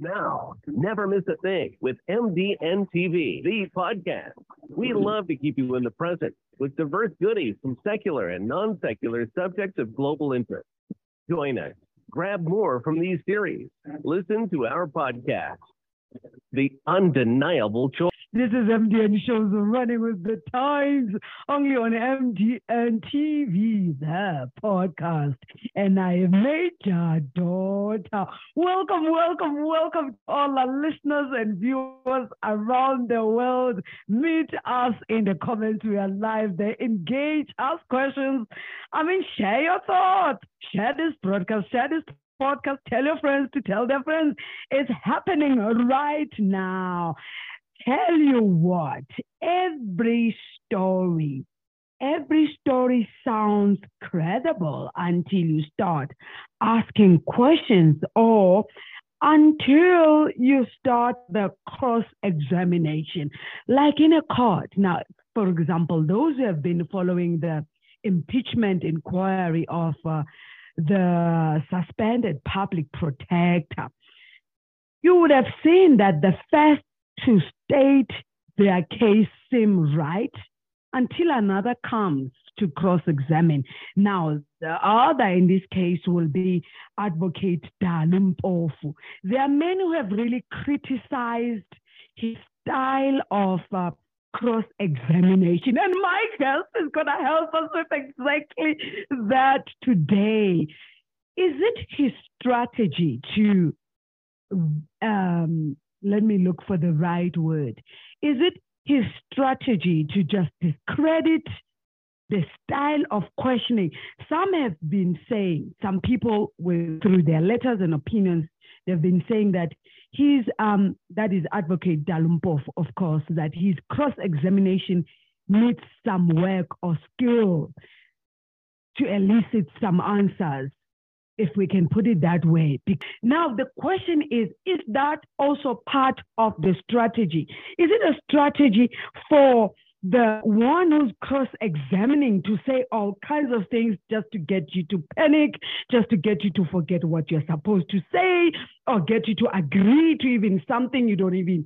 Now, never miss a thing with MDNTV, the podcast. We love to keep you in the present with diverse goodies from secular and non secular subjects of global interest. Join us. Grab more from these series. Listen to our podcast, The Undeniable Choice. This is MDN shows running with the times only on MDN TV, the podcast. And I am Major Daughter. Welcome, welcome, welcome to all our listeners and viewers around the world. Meet us in the comments. We are live there. Engage, ask questions. I mean, share your thoughts. Share this broadcast, share this podcast. Tell your friends to tell their friends. It's happening right now tell you what, every story, every story sounds credible until you start asking questions or until you start the cross examination, like in a court. Now, for example, those who have been following the impeachment inquiry of uh, the suspended public protector, you would have seen that the first to state their case seem right until another comes to cross examine. Now, the other in this case will be Advocate Mpofu. There are many who have really criticized his style of uh, cross examination. And my guest is going to help us with exactly that today. Is it his strategy to um, let me look for the right word. Is it his strategy to just discredit the style of questioning? Some have been saying, some people with, through their letters and opinions, they've been saying that he's, um, that is Advocate Dali Mpofu, of course, that his cross examination needs some work or skill to elicit some answers if we can put it that way. Now, the question is is that also part of the strategy? Is it a strategy for the one who's cross examining to say all kinds of things just to get you to panic, just to get you to forget what you're supposed to say, or get you to agree to even something you don't even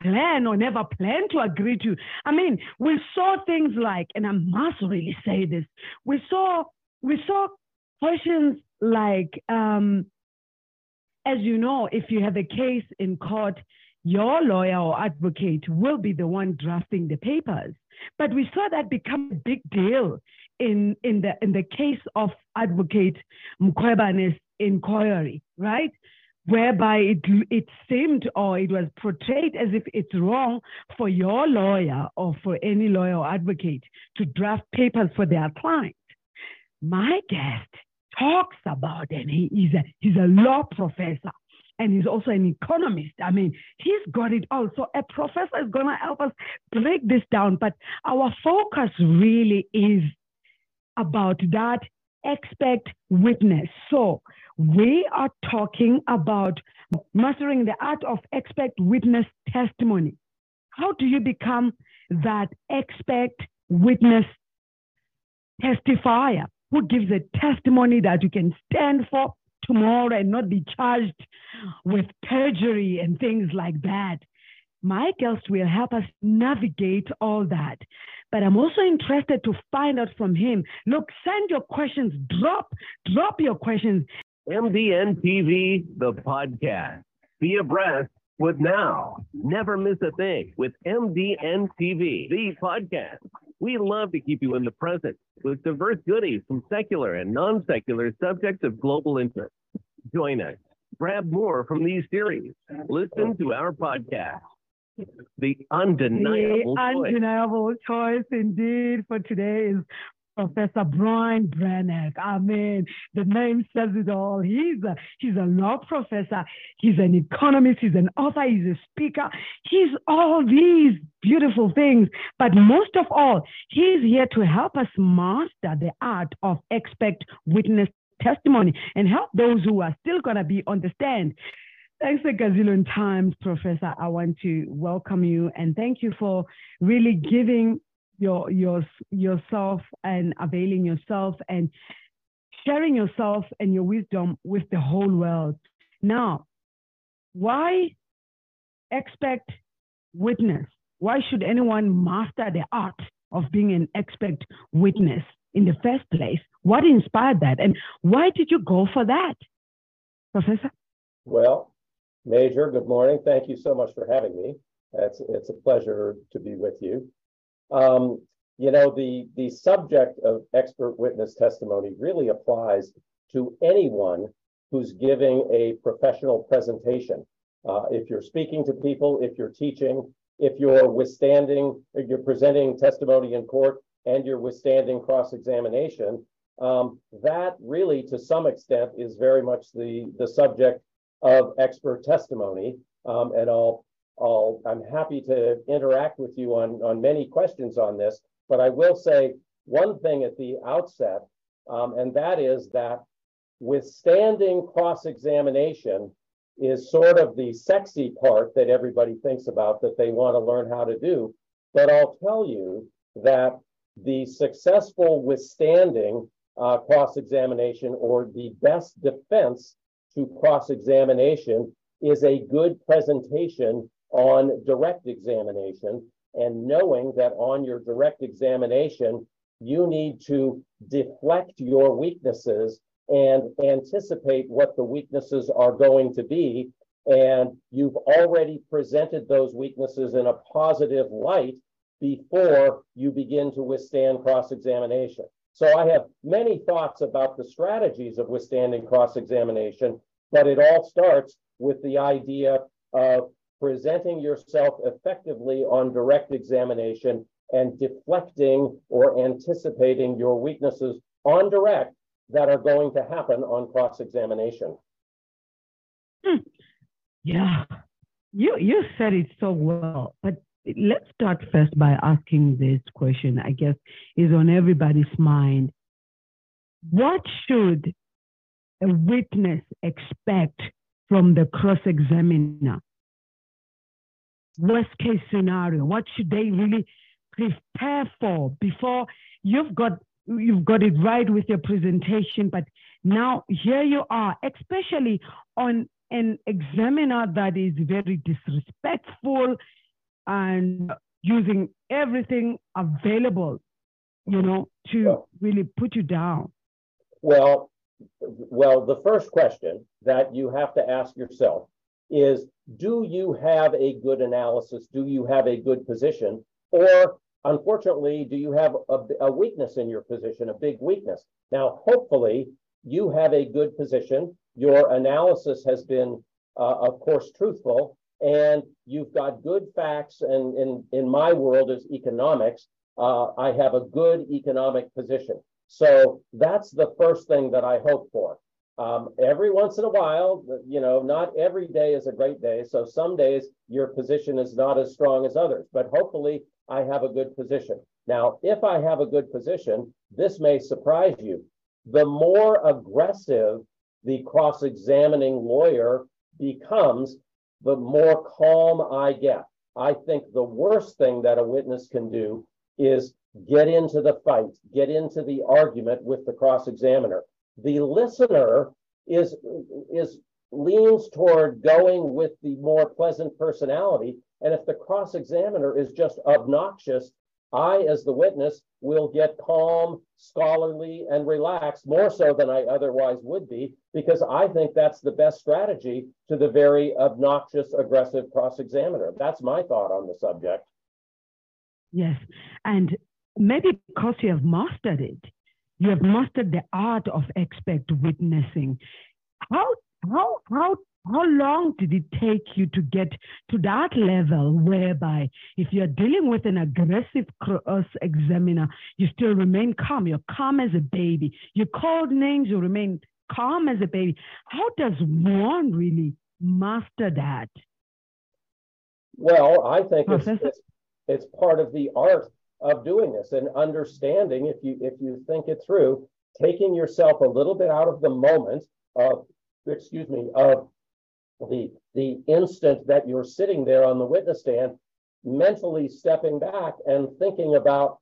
plan or never plan to agree to. I mean, we saw things like, and I must really say this, we saw we saw questions like, um, as you know, if you have a case in court, your lawyer or advocate will be the one drafting the papers. But we saw that become a big deal in, in, the, in the case of advocate Mkhwebane's inquiry, right? Whereby it, it seemed or it was portrayed as if it's wrong for your lawyer or for any lawyer or advocate to draft papers for their client. My guest talks about and he is a, he's a law professor and he's also an economist. I mean, he's got it all. So a professor is going to help us break this down. But our focus really is about that expect witness. So we are talking about mastering the art of expect witness testimony. How do you become that expect witness testifier? Who gives a testimony that you can stand for tomorrow and not be charged with perjury and things like that. My guest will help us navigate all that. But I'm also interested to find out from him. Look, send your questions, drop, drop your questions. MDN TV, the podcast. Be abreast with now. Never miss a thing with MDN TV, the podcast. We love to keep you in the present with diverse goodies from secular and non secular subjects of global interest. Join us. Grab more from these series. Listen to our podcast. The undeniable the undeniable choice. choice indeed for today is Professor Brian Brinig. I mean, the name says it all. He's a, he's a law professor. He's an economist. He's an author. He's a speaker. He's all these beautiful things. But most of all, he's here to help us master the art of expect witness testimony and help those who are still going to be on the stand. Thanks a gazillion times, Professor. I want to welcome you and thank you for really giving your, your, yourself and availing yourself and sharing yourself and your wisdom with the whole world. Now, why expect witness? Why should anyone master the art of being an expert witness in the first place? What inspired that? And why did you go for that, Professor? Well, Major, good morning. Thank you so much for having me. It's, it's a pleasure to be with you. Um, you know, the, the subject of expert witness testimony really applies to anyone who's giving a professional presentation. Uh, if you're speaking to people, if you're teaching, if you're withstanding, if you're presenting testimony in court and you're withstanding cross-examination, um, that really, to some extent, is very much the, the subject of expert testimony. Um, and I'll, I'll, I'm happy to interact with you on, on many questions on this, but I will say one thing at the outset, um, and that is that withstanding cross-examination is sort of the sexy part that everybody thinks about that they want to learn how to do. But I'll tell you that the successful withstanding uh, cross-examination or the best defense to cross-examination is a good presentation on direct examination and knowing that on your direct examination, you need to deflect your weaknesses and anticipate what the weaknesses are going to be. And you've already presented those weaknesses in a positive light before you begin to withstand cross examination. So I have many thoughts about the strategies of withstanding cross examination, but it all starts with the idea of presenting yourself effectively on direct examination and deflecting or anticipating your weaknesses on direct that are going to happen on cross examination. Hmm. Yeah, you you said it so well, but let's start first by asking this question. I guess is on everybody's mind. What should a witness expect from the cross examiner? Worst case scenario, what should they really prepare for before you've got you've got it right with your presentation, but now here you are, especially on an examiner that is very disrespectful and using everything available, you know, to well, really put you down. Well, well, the first question that you have to ask yourself is do you have a good analysis? Do you have a good position? Or Unfortunately, do you have a, a, weakness in your position, a big weakness? Now, hopefully, you have a good position. Your analysis has been, uh, of course, truthful, and you've got good facts. And in, in my world is economics. Uh, I have a good economic position. So that's the first thing that I hope for. Um, every once in a while, you know, not every day is a great day. So some days your position is not as strong as others, but hopefully I have a good position. Now, if I have a good position, this may surprise you. The more aggressive the cross examining lawyer becomes, the more calm I get. I think the worst thing that a witness can do is get into the fight, get into the argument with the cross examiner. The listener is, is leans toward going with the more pleasant personality and if the cross examiner is just obnoxious, I, as the witness, will get calm, scholarly, and relaxed more so than I otherwise would be, because I think that's the best strategy to the very obnoxious, aggressive cross examiner. That's my thought on the subject. Yes. And maybe because you have mastered it, you have mastered the art of expert witnessing. How how how how long did it take you to get to that level whereby if you're dealing with an aggressive cross examiner, you still remain calm? You're calm as a baby. You called names, you remain calm as a baby. How does one really master that? Well, I think it's, it's, it's part of the art of doing this and understanding if you if you think it through, taking yourself a little bit out of the moment of excuse me of the the instant that you're sitting there on the witness stand mentally stepping back and thinking about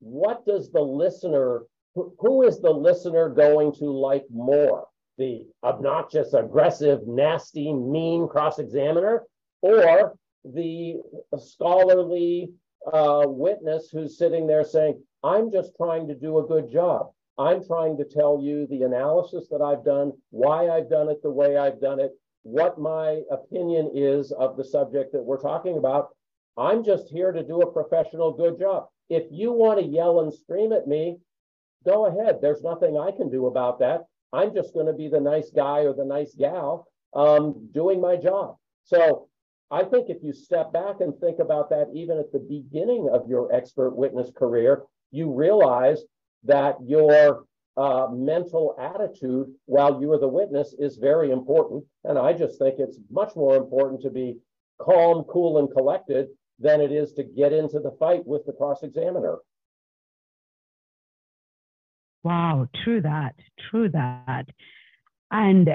what does the listener who, is the listener going to like more? The obnoxious, aggressive, nasty, mean cross examiner, or the scholarly uh, witness who's sitting there saying, I'm just trying to do a good job. I'm trying to tell you the analysis that I've done, why I've done it the way I've done it, what my opinion is of the subject that we're talking about. I'm just here to do a professional good job. If you want to yell and scream at me, go ahead. There's nothing I can do about that. I'm just going to be the nice guy or the nice gal um, doing my job. So I think if you step back and think about that, even at the beginning of your expert witness career, you realize that your uh, mental attitude while you are the witness is very important. And I just think it's much more important to be calm, cool, and collected than it is to get into the fight with the cross examiner. Wow, true that, true that. And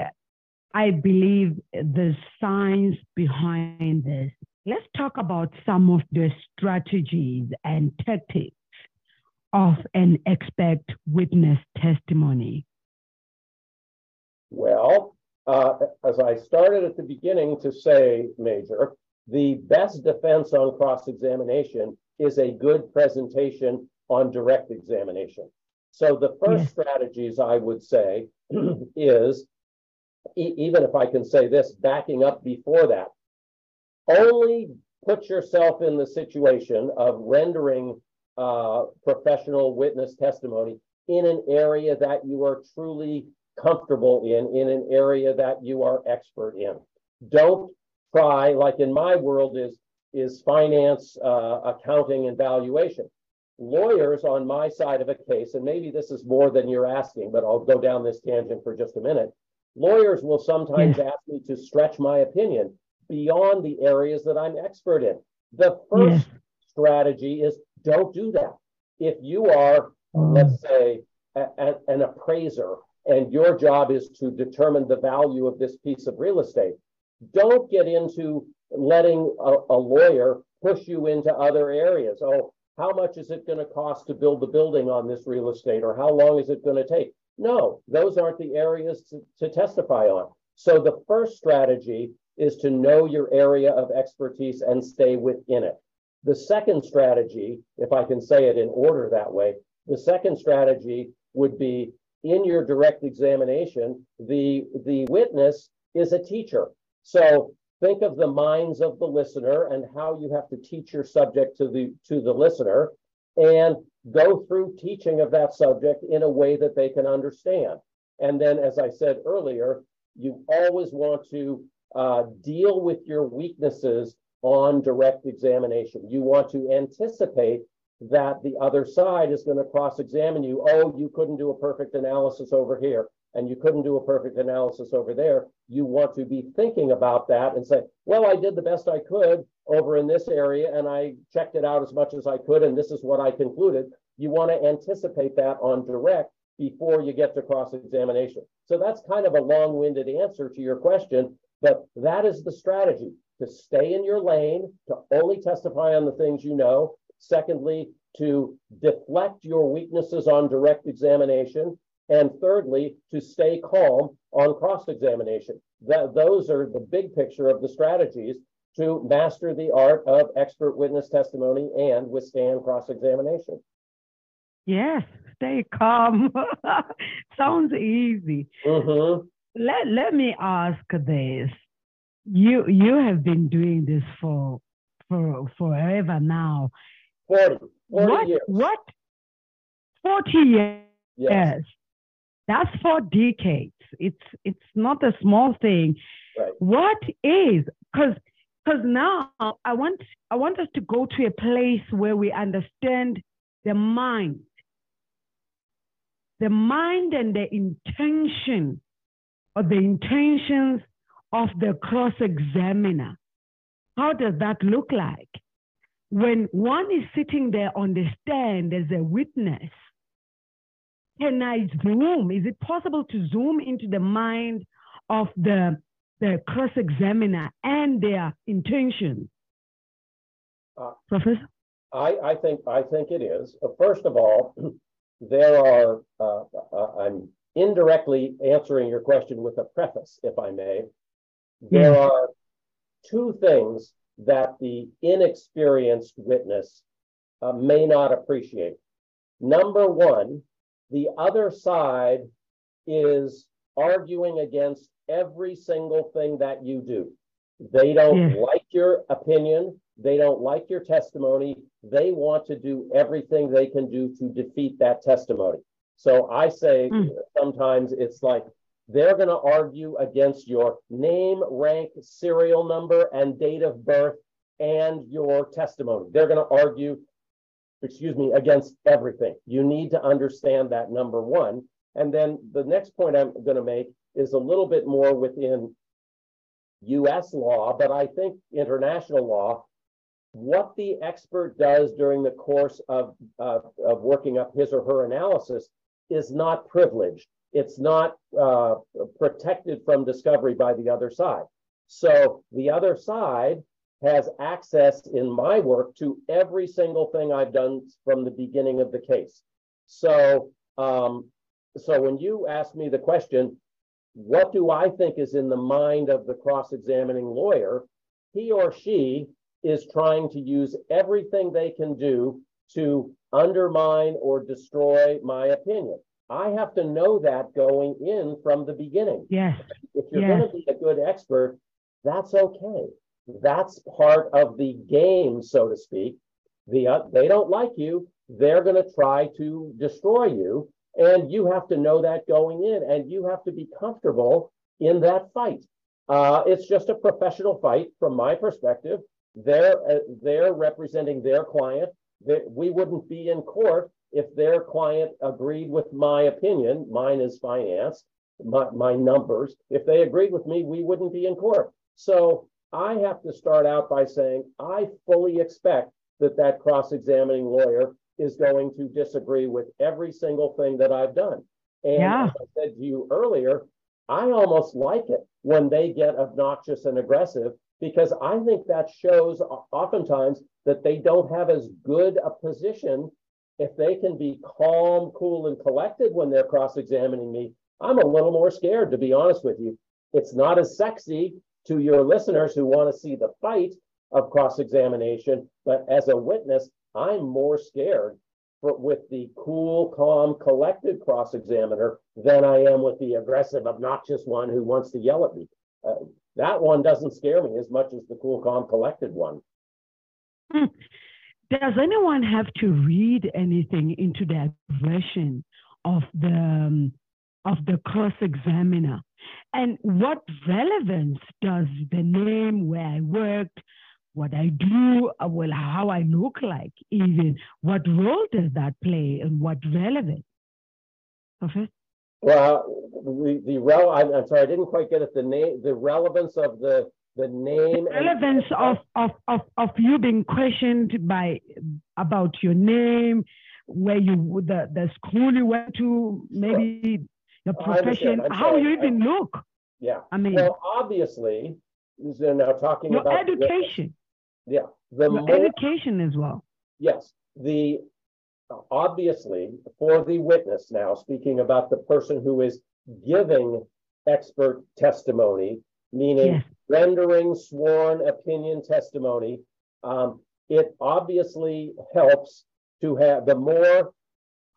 I believe the science behind this. Let's talk about some of the strategies and tactics of an expert witness testimony. Well, uh, as I started at the beginning to say, Major, the best defense on cross examination is a good presentation on direct examination. So the first yes. strategies I would say is, e- even if I can say this, backing up before that, only put yourself in the situation of rendering uh, professional witness testimony in an area that you are truly comfortable in, in an area that you are expert in. Don't try, like in my world, is is finance, uh, accounting, and valuation lawyers on my side of a case, and maybe this is more than you're asking, but I'll go down this tangent for just a minute. Lawyers will sometimes ask me to stretch my opinion beyond the areas that I'm expert in. The first strategy is don't do that. If you are, mm. let's say, a, a, an appraiser and your job is to determine the value of this piece of real estate, don't get into letting a, a lawyer push you into other areas. Oh, how much is it going to cost to build the building on this real estate or how long is it going to take? No, those aren't the areas to, to testify on. So the first strategy is to know your area of expertise and stay within it. The second strategy, if I can say it in order that way, the second strategy would be in your direct examination, the, the witness is a teacher. So think of the minds of the listener and how you have to teach your subject to the to the listener and go through teaching of that subject in a way that they can understand. And then as i said earlier you always want to uh, deal with your weaknesses on direct examination. You want to anticipate that the other side is going to cross-examine you. Oh you couldn't do a perfect analysis over here and you couldn't do a perfect analysis over there, you want to be thinking about that and say, well, I did the best I could over in this area and I checked it out as much as I could, and this is what I concluded. You want to anticipate that on direct before you get to cross examination. So that's kind of a long winded answer to your question, but that is the strategy to stay in your lane, to only testify on the things you know. Secondly, to deflect your weaknesses on direct examination and thirdly, to stay calm on cross examination. That, those are the big picture of the strategies to master the art of expert witness testimony and withstand cross examination. Yes, stay calm. Sounds easy. Mm-hmm. Let, let me ask this. You you have been doing this for for forever now. 40, 40 what, years. What? 40 years. Yes. That's for decades. It's it's not a small thing. Right. What is because because now I want I want us to go to a place where we understand the mind, the mind and the intention or the intentions of the cross examiner. How does that look like? When one is sitting there on the stand as a witness, can I zoom? Is it possible to zoom into the mind of the, the cross examiner and their intention? Uh, Professor? I, I think I think it is. Uh, first of all, there are. Uh, uh I'm indirectly answering your question with a preface, if I may. There are two things that the inexperienced witness uh, may not appreciate. Number one, the other side is arguing against every single thing that you do. They don't Yeah. like your opinion. They don't like your testimony. They want to do everything they can do to defeat that testimony. So I say Mm. sometimes it's like they're going to argue against your name, rank, serial number, and date of birth and your testimony. They're going to argue, excuse me, against everything. You need to understand that number one. And then the next point I'm going to make is a little bit more within US law, but I think international law. What the expert does during the course of, uh, of working up his or her analysis is not privileged. It's not uh, protected from discovery by the other side. So the other side has access in my work to every single thing I've done from the beginning of the case. So, um, so when you ask me the question, what do I think is in the mind of the cross-examining lawyer? He or she is trying to use everything they can do to undermine or destroy my opinion. I have to know that going in from the beginning. Yes. If you're Yes. going to be a good expert, that's okay. That's part of the game, so to speak. The uh, they don't like you. They're going to try to destroy you, and you have to know that going in, and you have to be comfortable in that fight. Uh, it's just a professional fight from my perspective. They're uh, they're representing their client. That we wouldn't be in court if their client agreed with my opinion. Mine is finance, my, my numbers. If they agreed with me, we wouldn't be in court. So I have to start out by saying I fully expect that that cross-examining lawyer is going to disagree with every single thing that I've done. And Yeah. as I said to you earlier, I almost like it when they get obnoxious and aggressive because I think that shows oftentimes that they don't have as good a position. If they can be calm, cool, and collected when they're cross-examining me, I'm a little more scared, to be honest with you. It's not as sexy to your listeners who want to see the fight of cross-examination, but as a witness, I'm more scared for, with the cool, calm, collected cross-examiner than I am with the aggressive, obnoxious one who wants to yell at me. Uh, that one doesn't scare me as much as the cool, calm, collected one. Does anyone have to read anything into that version of the um, of the cross examiner? And what relevance does the name, where I worked, what I do, uh, well, how I look like, even what role does that play, and what relevance? Professor? Well, the, the rel, I'm, I'm sorry, I didn't quite get it. The name, the relevance of the, the name. and- relevance of, of, of, of you being questioned by about your name, where you the, the school you went to, maybe understand. profession, how you even look. Yeah, I mean, well, obviously, they're now talking your about. the- education, Yeah, the more, education as well. yes, the, obviously, for the witness now, speaking about the person who is giving expert testimony, meaning Yes. rendering sworn opinion testimony, um, it obviously helps to have the more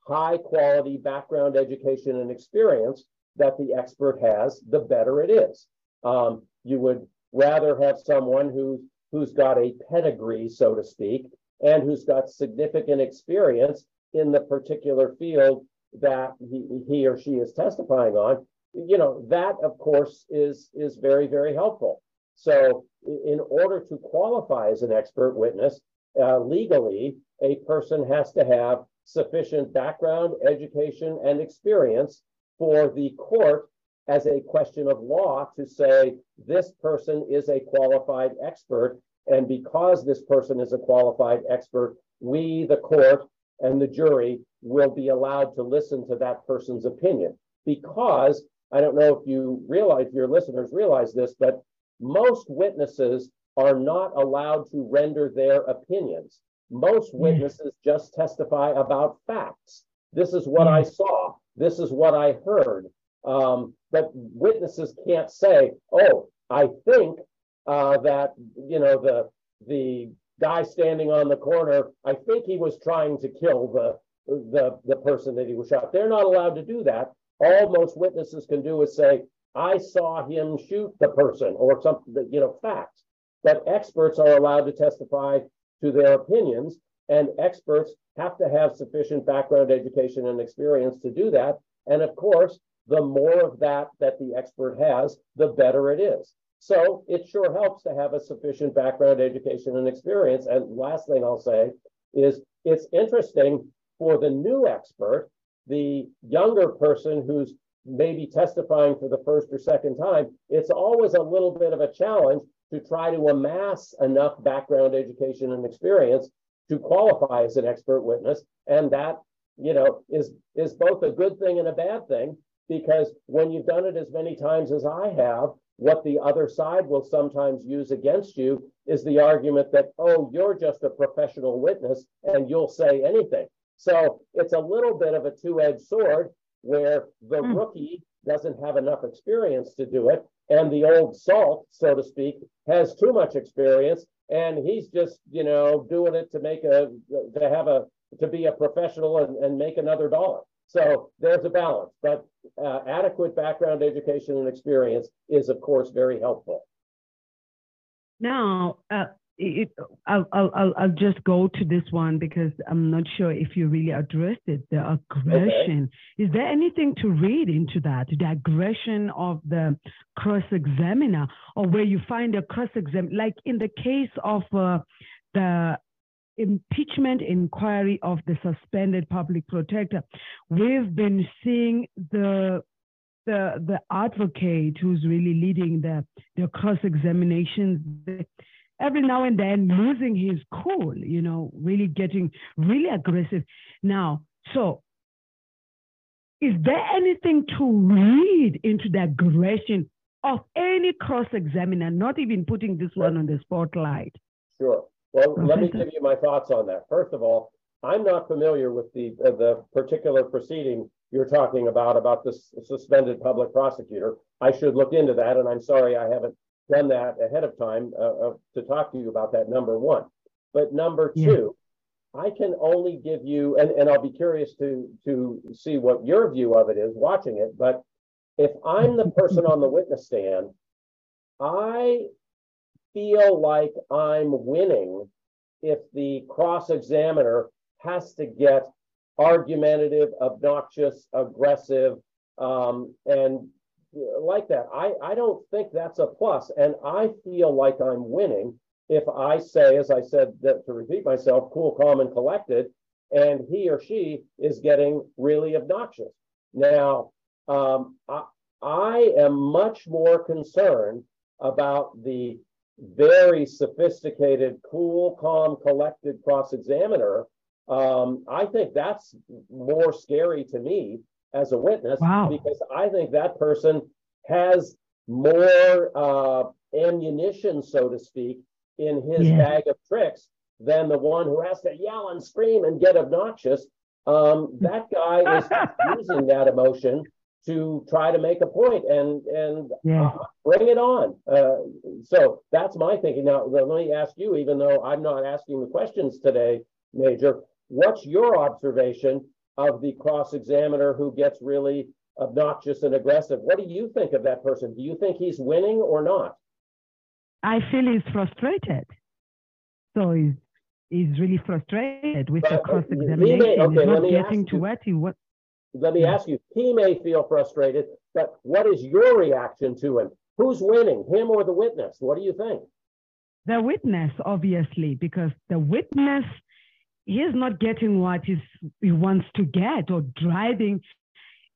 high quality background education and experience that the expert has, the better it is. Um, you would rather have someone who, who's got a pedigree, so to speak, and who's got significant experience in the particular field that he, he or she is testifying on. You know, that of course is, is very, very helpful. So in order to qualify as an expert witness, uh, legally, a person has to have sufficient background, education, and experience for the court as a question of law to say this person is a qualified expert. And because this person is a qualified expert, we, the court, and the jury will be allowed to listen to that person's opinion. Because I don't know if you realize, your listeners realize this, but most witnesses are not allowed to render their opinions. Most witnesses just testify about facts. This is what I saw. this is what I heard. Um, but witnesses can't say, oh, I think uh, that, you know, the, the guy standing on the corner, I think he was trying to kill the, the, the person that he was shot. They're not allowed to do that. All most witnesses can do is say, I saw him shoot the person or something, you know, facts. But experts are allowed to testify to their opinions, and experts have to have sufficient background education and experience to do that. And of course, the more of that that the expert has, the better it is. So it sure helps to have a sufficient background education and experience. And last thing I'll say is it's interesting for the new expert, the younger person who's maybe testifying for the first or second time, it's always a little bit of a challenge to try to amass enough background education and experience to qualify as an expert witness. And that, you know, is is both a good thing and a bad thing because when you've done it as many times as I have, what the other side will sometimes use against you is the argument that, oh, you're just a professional witness and you'll say anything. So it's a little bit of a two edged sword where the mm. rookie doesn't have enough experience to do it, and the old salt, so to speak, has too much experience, and he's just, you know, doing it to make a, to have a, to be a professional and, and make another dollar. So there's a balance, but uh, adequate background education and experience is, of course, very helpful. Now, uh, it, I'll, I'll, I'll just go to this one because I'm not sure if you really addressed it. The aggression. Okay. Is there anything to read into that? The aggression of the cross examiner, or where you find a cross exam, like in the case of uh, the impeachment inquiry of the suspended public protector, we've been seeing the the the advocate who's really leading the the cross examinations every now and then losing his cool, you know, really getting really aggressive. Now, so is there anything to read into the aggression of any cross examiner, not even putting this one on the spotlight? Sure. Well, Professor. let me give you my thoughts on that. First of all, I'm not familiar with the uh, the particular proceeding you're talking about about this suspended public prosecutor. I should look into that, and I'm sorry I haven't done that ahead of time uh, uh, to talk to you about that, number one. But number two, yeah. I can only give you, and, and I'll be curious to, to see what your view of it is watching it. But if I'm the person on the witness stand, I feel like I'm winning if the cross examiner has to get argumentative, obnoxious, aggressive, um, and like that. I, I don't think that's a plus, and I feel like I'm winning if I say, as I said, that to repeat myself, cool, calm, and collected, and he or she is getting really obnoxious. Now, um, I, I am much more concerned about the very sophisticated, cool, calm, collected cross examiner. Um, I think that's more scary to me as a witness wow. because I think that person has more uh, ammunition, so to speak, in his yeah. bag of tricks than the one who has to yell and scream and get obnoxious. Um, that guy is using that emotion to try to make a point and and yeah. uh, bring it on. Uh, so that's my thinking. Now let me ask you, even though I'm not asking the questions today, Major, what's your observation of the cross examiner who gets really obnoxious and aggressive. What do you think of that person? Do you think he's winning or not? I feel he's frustrated. So he's he's really frustrated with but, uh, the cross examination. Okay, he's not getting to what he what. Let me ask you. He may feel frustrated, but what is your reaction to him? Who's winning, him or the witness? What do you think? The witness, obviously, because the witness he's not getting what he's, he wants to get or driving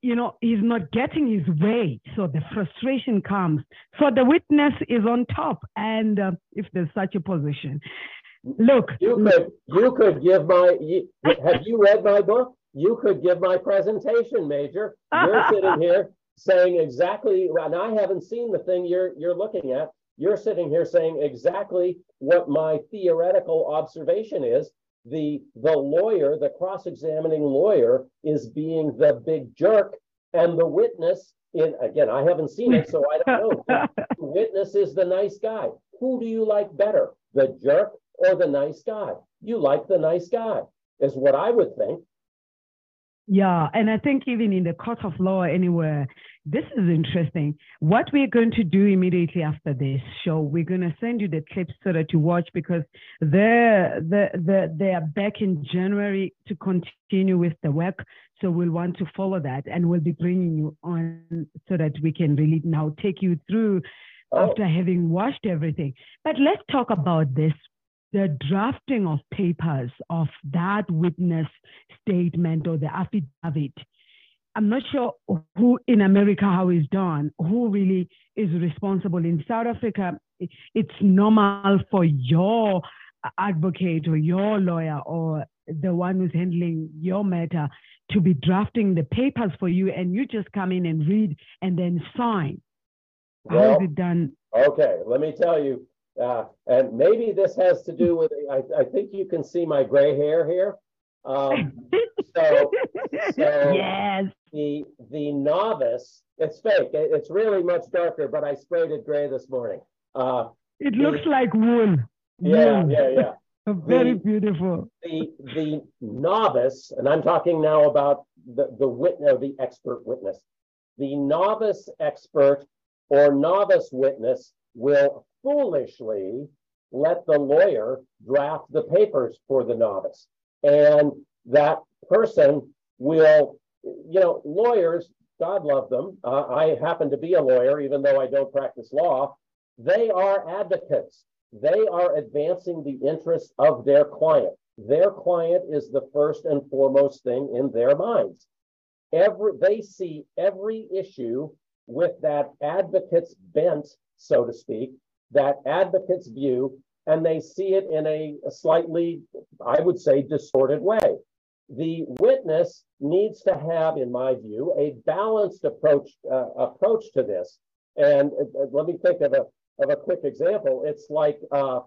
you know he's not getting his way. So the frustration comes. So the witness is on top. And uh, if there's such a position look. You could you could give my you, have you read my book? You could give my presentation major. You're sitting here saying exactly and i haven't seen the thing you're you're looking at. You're sitting here saying exactly what my theoretical observation is the the lawyer, the cross-examining lawyer, is being the big jerk, and the witness in again, I haven't seen it, so I don't know. the witness is the nice guy. Who do you like better, the jerk or the nice guy? You like the nice guy, is what I would think. Yeah, and I think even in the court of law anywhere, this is interesting. What we're going to do immediately after this show, we're going to send you the clips so that you watch because they're, they're, they're, they are back in January to continue with the work. So we'll want to follow that and we'll be bringing you on so that we can really now take you through oh. after having watched everything. But let's talk about this the drafting of papers of that witness statement or the affidavit. I'm not sure who in America how it's done, who really is responsible. In South Africa, it's normal for your advocate or your lawyer or the one who's handling your matter to be drafting the papers for you and you just come in and read and then sign. Well, how is it done? Okay, let me tell you, uh, and maybe this has to do with, I, I think you can see my gray hair here. Um, so, so yes. the, the novice, it's fake. It's really much darker, but I sprayed it gray this morning. Uh, it the, looks like wool. Yeah, wool. yeah, yeah. Very the, beautiful. The the novice, and I'm talking now about the the witness, the expert witness. The novice expert or novice witness will foolishly let the lawyer draft the papers for the novice. And that person will, you know, lawyers, God love them. Uh, I happen to be a lawyer, even though I don't practice law. They are advocates. They are advancing the interests of their client. Their client is the first and foremost thing in their minds. Every they see every issue with that advocate's bent, so to speak, that advocates view, and they see it in a, a slightly, I would say, distorted way. The witness needs to have, in my view, a balanced approach uh, approach to this. And uh, let me think of a of a quick example. It's like uh,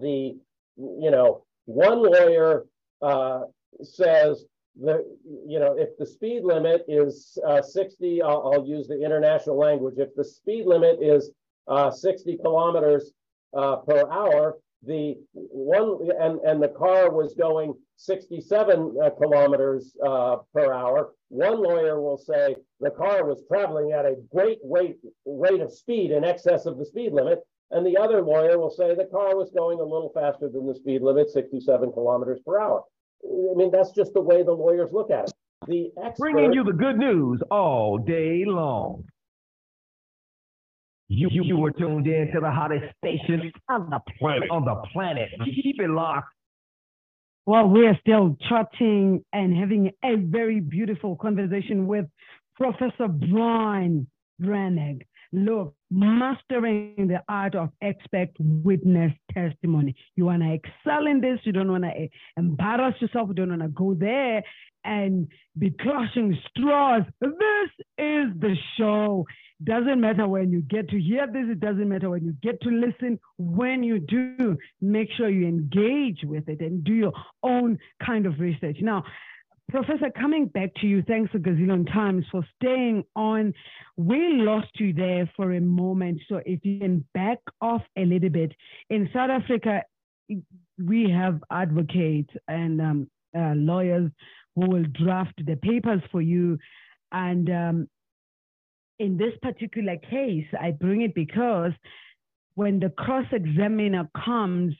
the you know one lawyer uh, says the you know if the speed limit is uh, 60 I'll, I'll, use the international language if the speed limit is uh, 60 kilometers uh, per hour. The one and and the car was going 67 uh, kilometers uh, per hour. One lawyer will say the car was traveling at a great rate rate of speed in excess of the speed limit, and the other lawyer will say the car was going a little faster than the speed limit, 67 kilometers per hour. I mean, that's just the way the lawyers look at it. The expert, bringing you the good news all day long. You, you were tuned in to the hottest station on the planet. On the planet. Mm-hmm. Keep it locked. Well, we are still chatting and having a very beautiful conversation with Professor Brian Brinig. Look, mastering the art of expert witness testimony. You want to excel in this. You don't want to eh, embarrass yourself. You don't want to go there and be clutching straws. This is the show. Doesn't matter when you get to hear this, it doesn't matter when you get to listen. When you do, make sure you engage with it and do your own kind of research. Now, Professor, coming back to you, thanks a gazillion times for staying on. We lost you there for a moment. So if you can back off a little bit. In South Africa, we have advocates and um, uh, lawyers who will draft the papers for you. And um, in this particular case, I bring it because when the cross examiner comes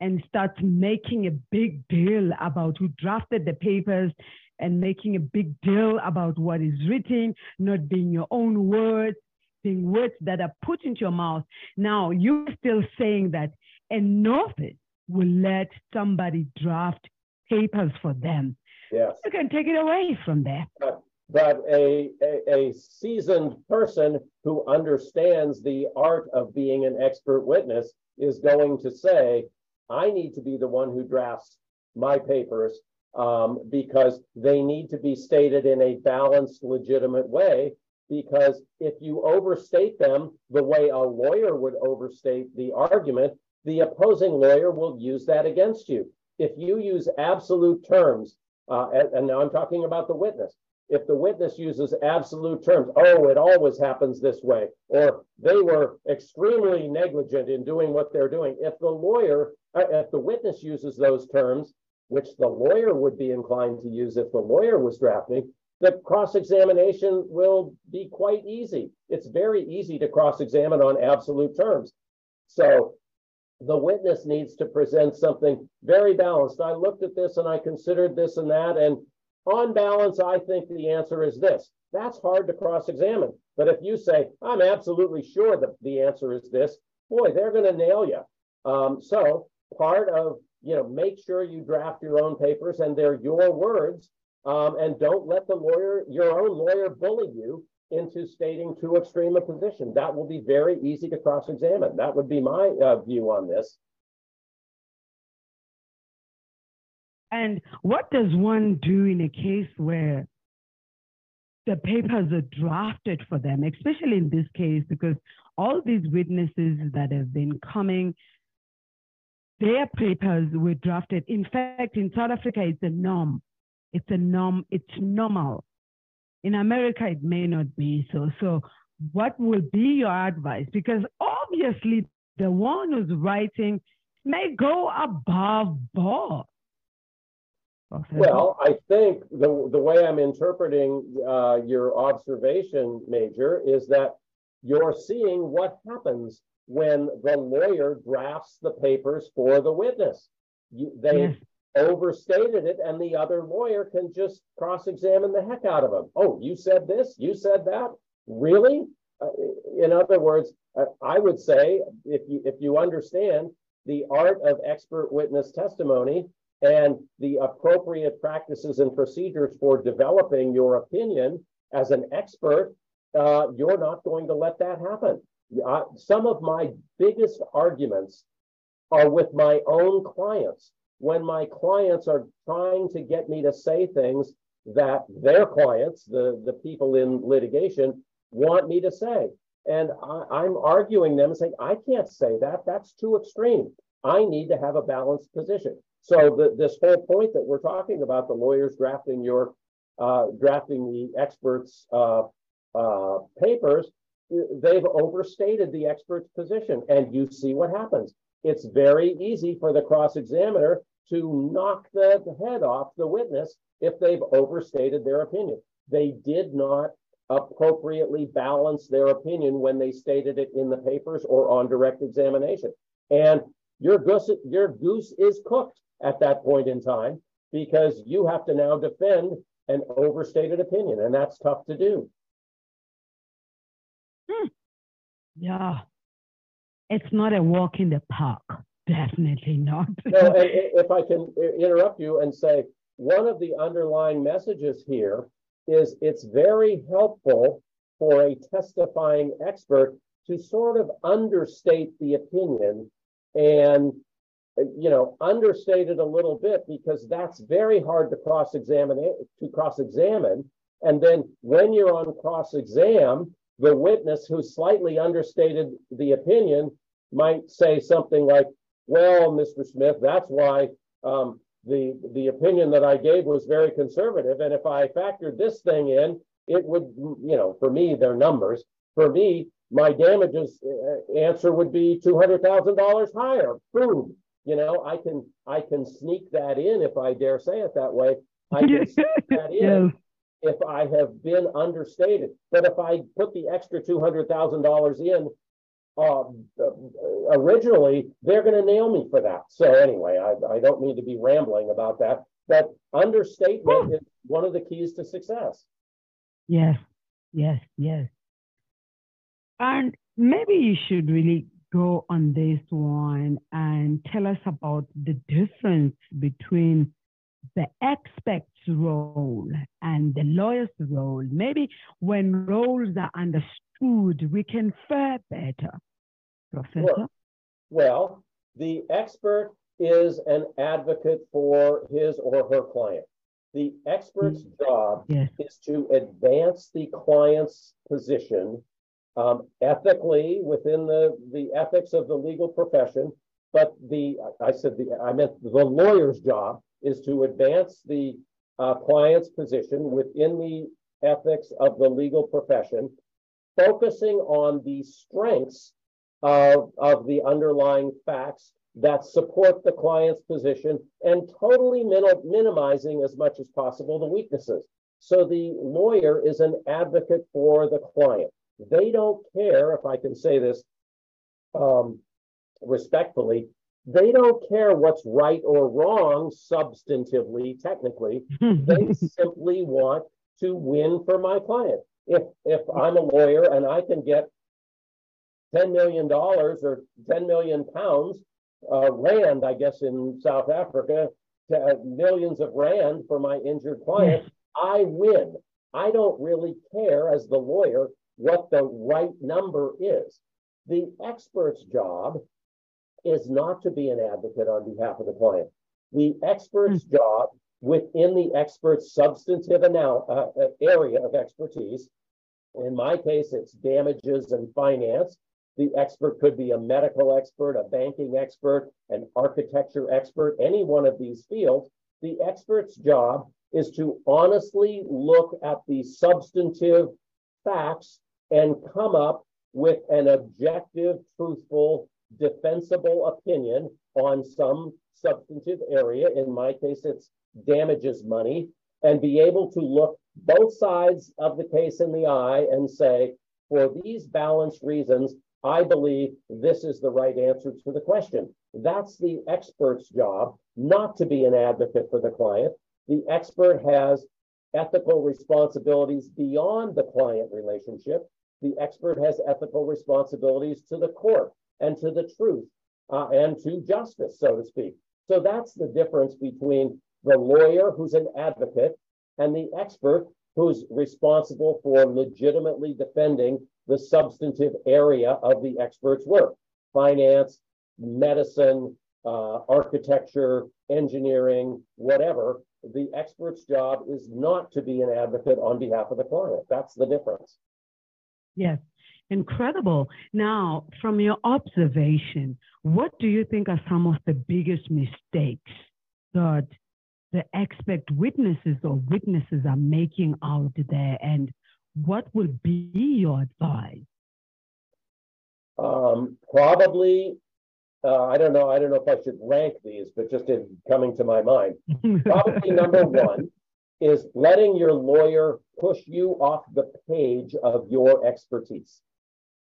and starts making a big deal about who drafted the papers and making a big deal about what is written, not being your own words, being words that are put into your mouth. Now, you're still saying that a novice will let somebody draft papers for them. Yes. You can take it away from there. But, but a, a, a seasoned person who understands the art of being an expert witness is going to say, I need to be the one who drafts my papers um, because they need to be stated in a balanced, legitimate way. Because if you overstate them the way a lawyer would overstate the argument, the opposing lawyer will use that against you if you use absolute terms, uh, and, and now I'm talking about the witness, if the witness uses absolute terms, oh, it always happens this way, or they were extremely negligent in doing what they're doing. If the lawyer, uh, if the witness uses those terms, which the lawyer would be inclined to use if the lawyer was drafting, the cross-examination will be quite easy. It's very easy to cross-examine on absolute terms. So the witness needs to present something very balanced. I looked at this and I considered this and that, and on balance, I think the answer is this. That's hard to cross-examine. But if you say, I'm absolutely sure that the answer is this, boy, they're going to nail you. Um, so part of, you know, make sure you draft your own papers and they're your words um, and don't let the lawyer, your own lawyer bully you into stating too extreme a position. That will be very easy to cross-examine. That would be my uh, view on this. And what does one do in a case where the papers are drafted for them, especially in this case, because all these witnesses that have been coming, their papers were drafted. In fact, in South Africa, it's a norm. It's a norm. It's normal. In America, it may not be so. So, what will be your advice? Because obviously, the one who's writing may go above board. Well, I think the, the way I'm interpreting uh, your observation, Major, is that you're seeing what happens when the lawyer drafts the papers for the witness. You, they yes. Overstated it, and the other lawyer can just cross examine the heck out of them. Oh, you said this, you said that. Really? Uh, in other words, uh, I would say if you if you understand the art of expert witness testimony, and the appropriate practices and procedures for developing your opinion as an expert, uh, you're not going to let that happen. Uh, some of my biggest arguments are with my own clients. When my clients are trying to get me to say things that their clients, the, the people in litigation, want me to say. And I, am arguing them and saying, I can't say that. That's too extreme. I need to have a balanced position. So the, this whole point that we're talking about, the lawyers drafting your uh, drafting the experts' uh, uh, papers, they've overstated the expert's position, and you see what happens. It's very easy for the cross-examiner to knock the head off the witness if they've overstated their opinion. They did not appropriately balance their opinion when they stated it in the papers or on direct examination. And your goose, your goose is cooked at that point in time because you have to now defend an overstated opinion, and that's tough to do. Hmm. Yeah. It's not a walk in the park. Definitely not. no, if I can interrupt you and say, one of the underlying messages here is it's very helpful for a testifying expert to sort of understate the opinion and you know, understate it a little bit because that's very hard to cross-examine to cross-examine. And then when you're on cross-exam, the witness who slightly understated the opinion might say something like, "Well, Mr. Smith, that's why um, the the opinion that I gave was very conservative, and if I factored this thing in, it would, you know, for me, they're numbers. For me, my damages uh, answer would be two hundred thousand dollars higher. Boom." you know, I can I can sneak that in if I dare say it that way. I can sneak that in if I have been understated. But if I put the extra two hundred thousand dollars in uh, originally, they're going to nail me for that. So anyway, I, I don't need to be rambling about that. But understatement is one of the keys to success. Yes, yes, yes. And maybe you should really go on this one and tell us about the difference between the expert's role and the lawyer's role. Maybe when roles are understood, we can fare better. Professor? Well, the expert is an advocate for his or her client. The expert's mm. job yes. is to advance the client's position um, ethically within the, the ethics of the legal profession but the I said the I meant the lawyer's job is to advance the uh, client's position within the ethics of the legal profession, focusing on the strengths of, of the underlying facts that support the client's position and totally min- minimizing as much as possible the weaknesses. So the lawyer is an advocate for the client. They don't care, if I can say this um, respectfully, they don't care what's right or wrong substantively, technically. they simply want to win for my client. If if I'm a lawyer and I can get $10 million or 10 million pounds uh, rand, I guess, in South Africa, to, uh, millions of rand for my injured client, I win. I don't really care as the lawyer what the right number is. The expert's job is not to be an advocate on behalf of the client. The expert's mm-hmm. job within the expert's substantive uh, area of expertise, in my case, it's damages and finance. The expert could be a medical expert, a banking expert, an architecture expert, any one of these fields. The expert's job is to honestly look at the substantive facts and come up with an objective, truthful, defensible opinion on some substantive area. In my case, it's damages money, and be able to look both sides of the case in the eye and say, for these balanced reasons, I believe this is the right answer to the question. That's the expert's job, not to be an advocate for the client. The expert has ethical responsibilities beyond the client relationship. The expert has ethical responsibilities to the court and to the truth uh, and to justice, so to speak. So that's the difference between the lawyer who's an advocate and the expert who's responsible for legitimately defending the substantive area of the expert's work finance, medicine, uh, architecture, engineering, whatever. The expert's job is not to be an advocate on behalf of the client. That's the difference. Yes. Incredible. Now, from your observation, what do you think are some of the biggest mistakes that the expect witnesses or witnesses are making out there? And what would be your advice? Um, probably, uh, I don't know. I don't know if I should rank these, but just in coming to my mind, probably number one is letting your lawyer push you off the page of your expertise.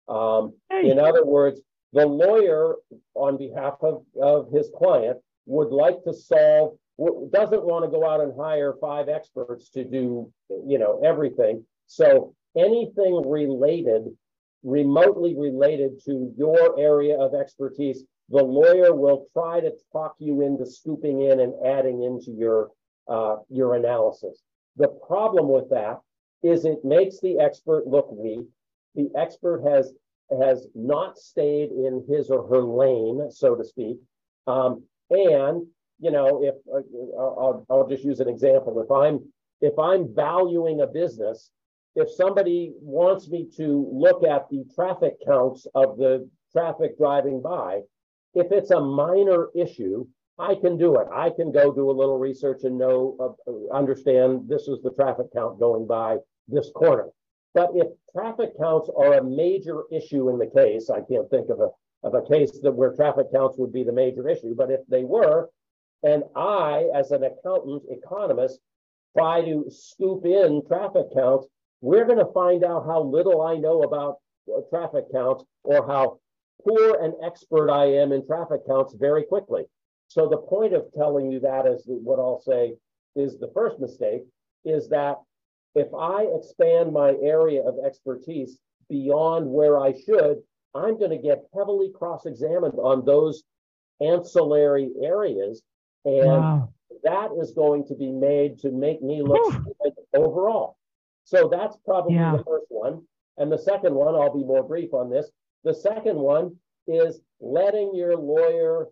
Um, in other words, the lawyer, on behalf of, of his client, would like to solve, doesn't want to go out and hire five experts to do, you know, everything. So anything related, remotely related to your area of expertise, the lawyer will try to talk you into scooping in and adding into your uh, your analysis. The problem with that is it makes the expert look weak the expert has has not stayed in his or her lane, so to speak. Um, and you know, if uh, I'll, I'll just use an example, if I'm if I'm valuing a business, if somebody wants me to look at the traffic counts of the traffic driving by, if it's a minor issue, I can do it. I can go do a little research and know, uh, understand this is the traffic count going by this corner. But if traffic counts are a major issue in the case, I can't think of a of a case that where traffic counts would be the major issue, but if they were, and I, as an accountant economist, try to scoop in traffic counts, we're going to find out how little I know about uh, traffic counts or how poor an expert I am in traffic counts very quickly. So the point of telling you that is what I'll say is the first mistake is that if I expand my area of expertise beyond where I should, I'm going to get heavily cross examined on those ancillary areas. And wow. that is going to be made to make me look overall. So that's probably yeah. the first one. And the second one, I'll be more brief on this. The second one is letting your lawyer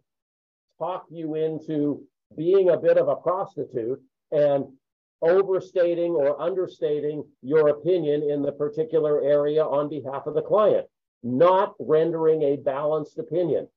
talk you into being a bit of a prostitute and overstating or understating your opinion in the particular area on behalf of the client, not rendering a balanced opinion.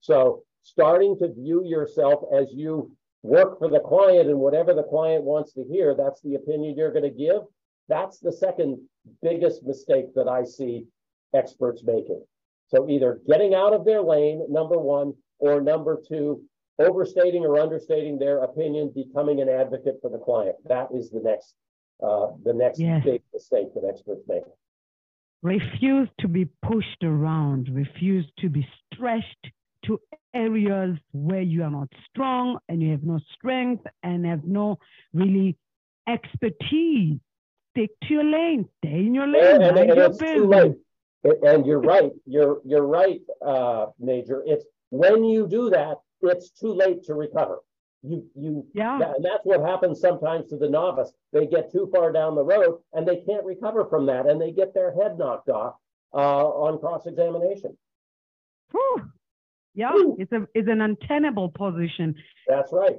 So starting to view yourself as you work for the client and whatever the client wants to hear, that's the opinion you're going to give. That's the second biggest mistake that I see experts making. So either getting out of their lane, number one, or number two, overstating or understating their opinion, becoming an advocate for the client. That is the next uh, the next yes. big mistake that experts make. Refuse to be pushed around, refuse to be stretched to areas where you are not strong and you have no strength and have no really expertise. Stick to your lane, stay in your lane, and, and, and it's too late. And you're right. You're you're right, uh, Major. It's when you do that, it's too late to recover. You you yeah. and that's what happens sometimes to the novice. They get too far down the road and they can't recover from that, and they get their head knocked off uh, on cross examination. Yeah, it's a it's an untenable position. That's right.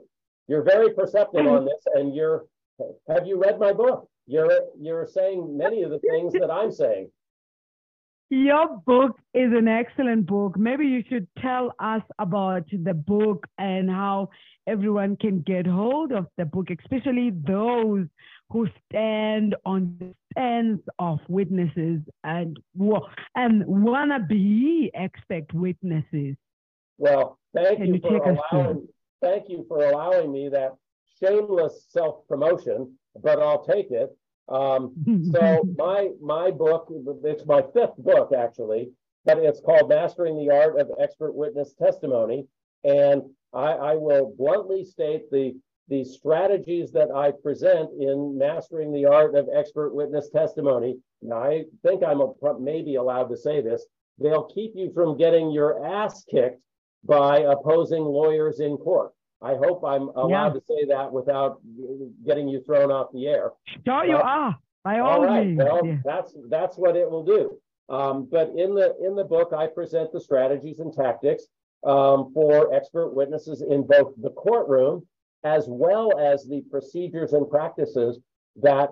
You're very perceptive on this, and you're. Have you read my book? You're you're saying many of the things that I'm saying. Your book is an excellent book. Maybe you should tell us about the book and how everyone can get hold of the book, especially those who stand on the fence of witnesses and and wanna be expect witnesses. Well, thank can you, you for allowing thank you for allowing me that shameless self promotion, but I'll take it. Um, so my my book, it's my fifth book actually, but it's called Mastering the Art of Expert Witness Testimony, and I, I will bluntly state the the strategies that I present in mastering the art of expert witness testimony. Now, I think I'm a, maybe allowed to say this. They'll keep you from getting your ass kicked by opposing lawyers in court. I hope I'm allowed yeah. to say that without getting you thrown off the air. Sure, you are. All, all right. Well, yeah. that's that's what it will do. Um, but in the in the book, I present the strategies and tactics um, for expert witnesses in both the courtroom as well as the procedures and practices that,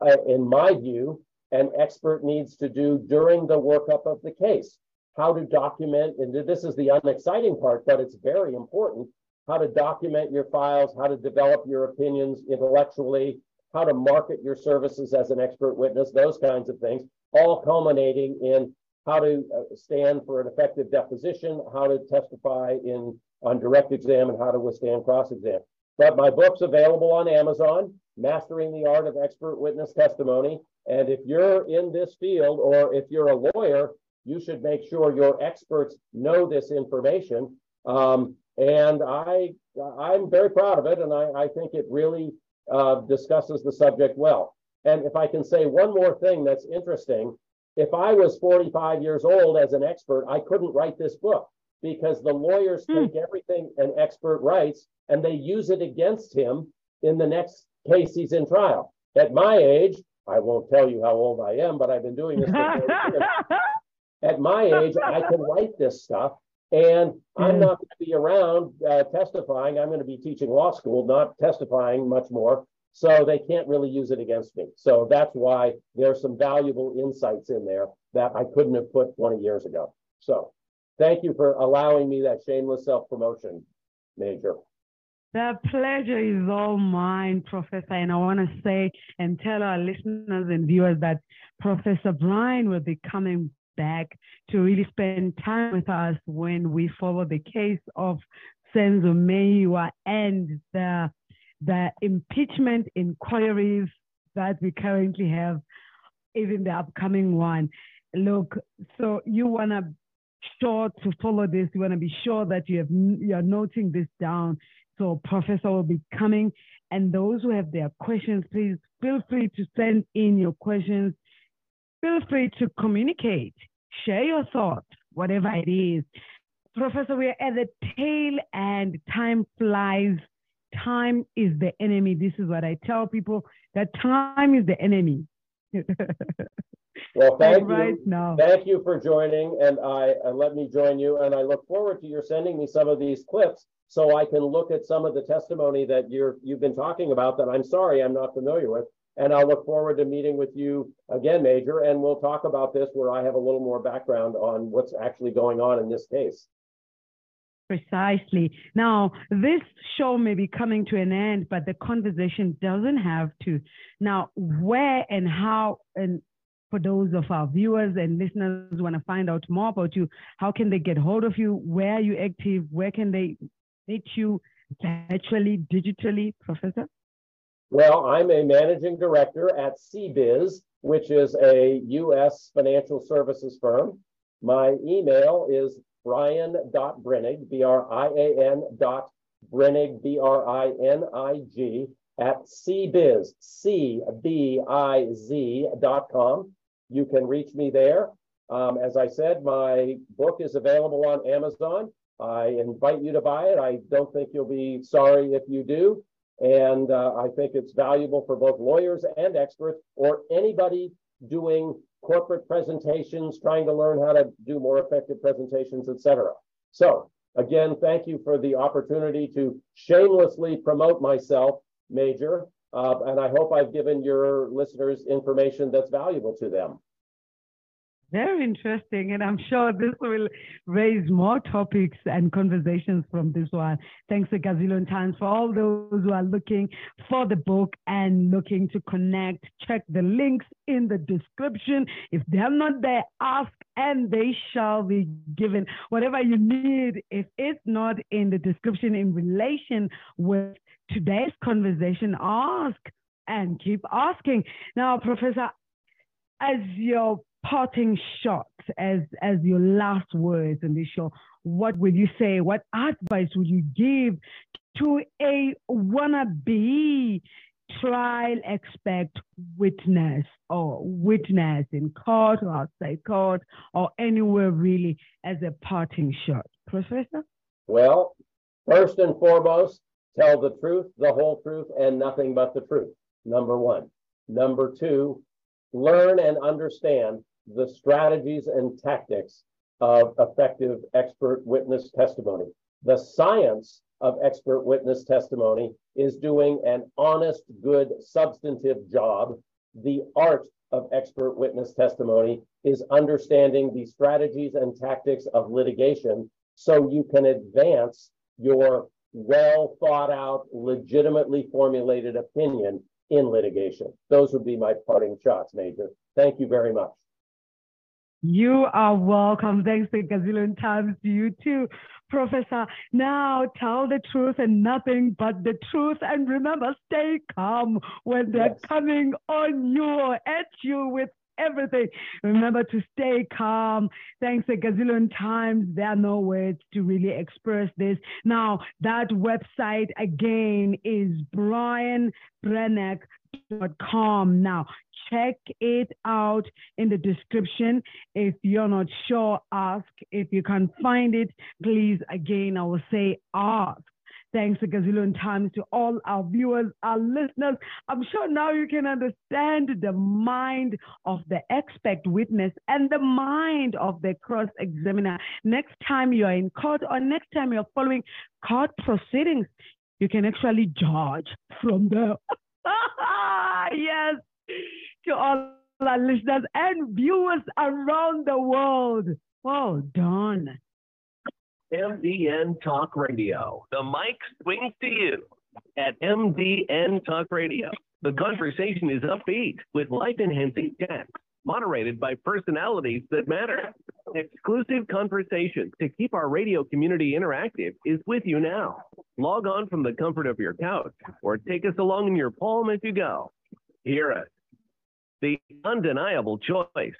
uh, in my view, an expert needs to do during the workup of the case. How to document, and this is the unexciting part, but it's very important how to document your files, how to develop your opinions intellectually, how to market your services as an expert witness, those kinds of things, all culminating in how to uh, stand for an effective deposition, how to testify in on direct exam, and how to withstand cross exam. But my book's available on Amazon, Mastering the Art of Expert Witness Testimony. And if you're in this field or if you're a lawyer, you should make sure your experts know this information. Um, and I, I'm very proud of it, and I, I think it really uh, discusses the subject well. And if I can say one more thing that's interesting, if I was 45 years old as an expert, I couldn't write this book because the lawyers hmm. take everything an expert writes and they use it against him in the next case he's in trial. At my age, I won't tell you how old I am, but I've been doing this for 40 years. At my age, I can write this stuff and I'm not going to be around uh, testifying. I'm going to be teaching law school, not testifying much more. So they can't really use it against me. So that's why there's some valuable insights in there that I couldn't have put 20 years ago. So thank you for allowing me that shameless self promotion, Major. The pleasure is all mine, Professor. And I want to say and tell our listeners and viewers that Professor Brian will be coming back to really spend time with us when we follow the case of Senzo Meyiwa and the, the impeachment inquiries that we currently have, even the upcoming one. Look, so you want to sure to follow this. You want to be sure that you have you're noting this down. So professor will be coming, and those who have their questions, please feel free to send in your questions feel free to communicate, share your thoughts, whatever it is. Professor, we're at the tail end. Time flies. Time is the enemy. This is what I tell people that time is the enemy. well, thank right you. Now. Thank you for joining, and I uh, let me join you. And I look forward to your sending me some of these clips so I can look at some of the testimony that you're you've been talking about that I'm sorry I'm not familiar with and I'll look forward to meeting with you again, Major, and we'll talk about this where I have a little more background on what's actually going on in this case. Precisely. Now, this show may be coming to an end, but the conversation doesn't have to. Now, where and how, and for those of our viewers and listeners who want to find out more about you, how can they get hold of you? Where are you active? Where can they meet you virtually, digitally, Professor? Well, I'm a managing director at CBIZ, which is a U.S. financial services firm. My email is brian.brinig, B-R-I-A-N dot Brinig, B-R-I-N-I-G, at cbiz, C-B-I-Z dot com. You can reach me there. Um, as I said, my book is available on Amazon. I invite you to buy it. I don't think you'll be sorry if you do. And uh, I think it's valuable for both lawyers and experts or anybody doing corporate presentations, trying to learn how to do more effective presentations, etc. So again, thank you for the opportunity to shamelessly promote myself, Major. Uh, and I hope I've given your listeners information that's valuable to them. Very interesting, and I'm sure this will raise more topics and conversations from this one. Thanks to gazillion times for all those who are looking for the book and looking to connect. Check the links in the description. If they're not there, ask and they shall be given. Whatever you need, if it's not in the description in relation with today's conversation, ask and keep asking. Now, Professor, as your parting shot as as your last words in this show, what would you say? What advice would you give to a wannabe trial expect witness or witness in court or outside court or anywhere really as a parting shot? Professor? Well, first and foremost, tell the truth, the whole truth, and nothing but the truth. Number one. Number two, learn and understand the strategies and tactics of effective expert witness testimony. The science of expert witness testimony is doing an honest, good, substantive job. The art of expert witness testimony is understanding the strategies and tactics of litigation so you can advance your well thought out, legitimately formulated opinion in litigation. Those would be my parting shots, Major. Thank you very much. You are welcome. Thanks a gazillion times to you too, Professor. Now tell the truth and nothing but the truth. And remember, stay calm when they're yes. coming on you, at you with everything. Remember to stay calm. Thanks a gazillion times. There are no words to really express this. Now, that website again is brianbrinig.com. Now, check it out in the description. If you're not sure, ask. If you can't find it, please, again, I will say ask. Thanks a gazillion times to all our viewers, our listeners. I'm sure now you can understand the mind of the expert witness and the mind of the cross examiner. Next time you're in court or next time you're following court proceedings, you can actually judge from there. yes, to all our listeners and viewers around the world. Well done. MDN Talk Radio. The mic swings to you at MDN Talk Radio. The conversation is upbeat with life enhancing chat, moderated by personalities that matter. Exclusive conversations to keep our radio community interactive is with you now. Log on from the comfort of your couch or take us along in your palm as you go. Hear us the undeniable choice.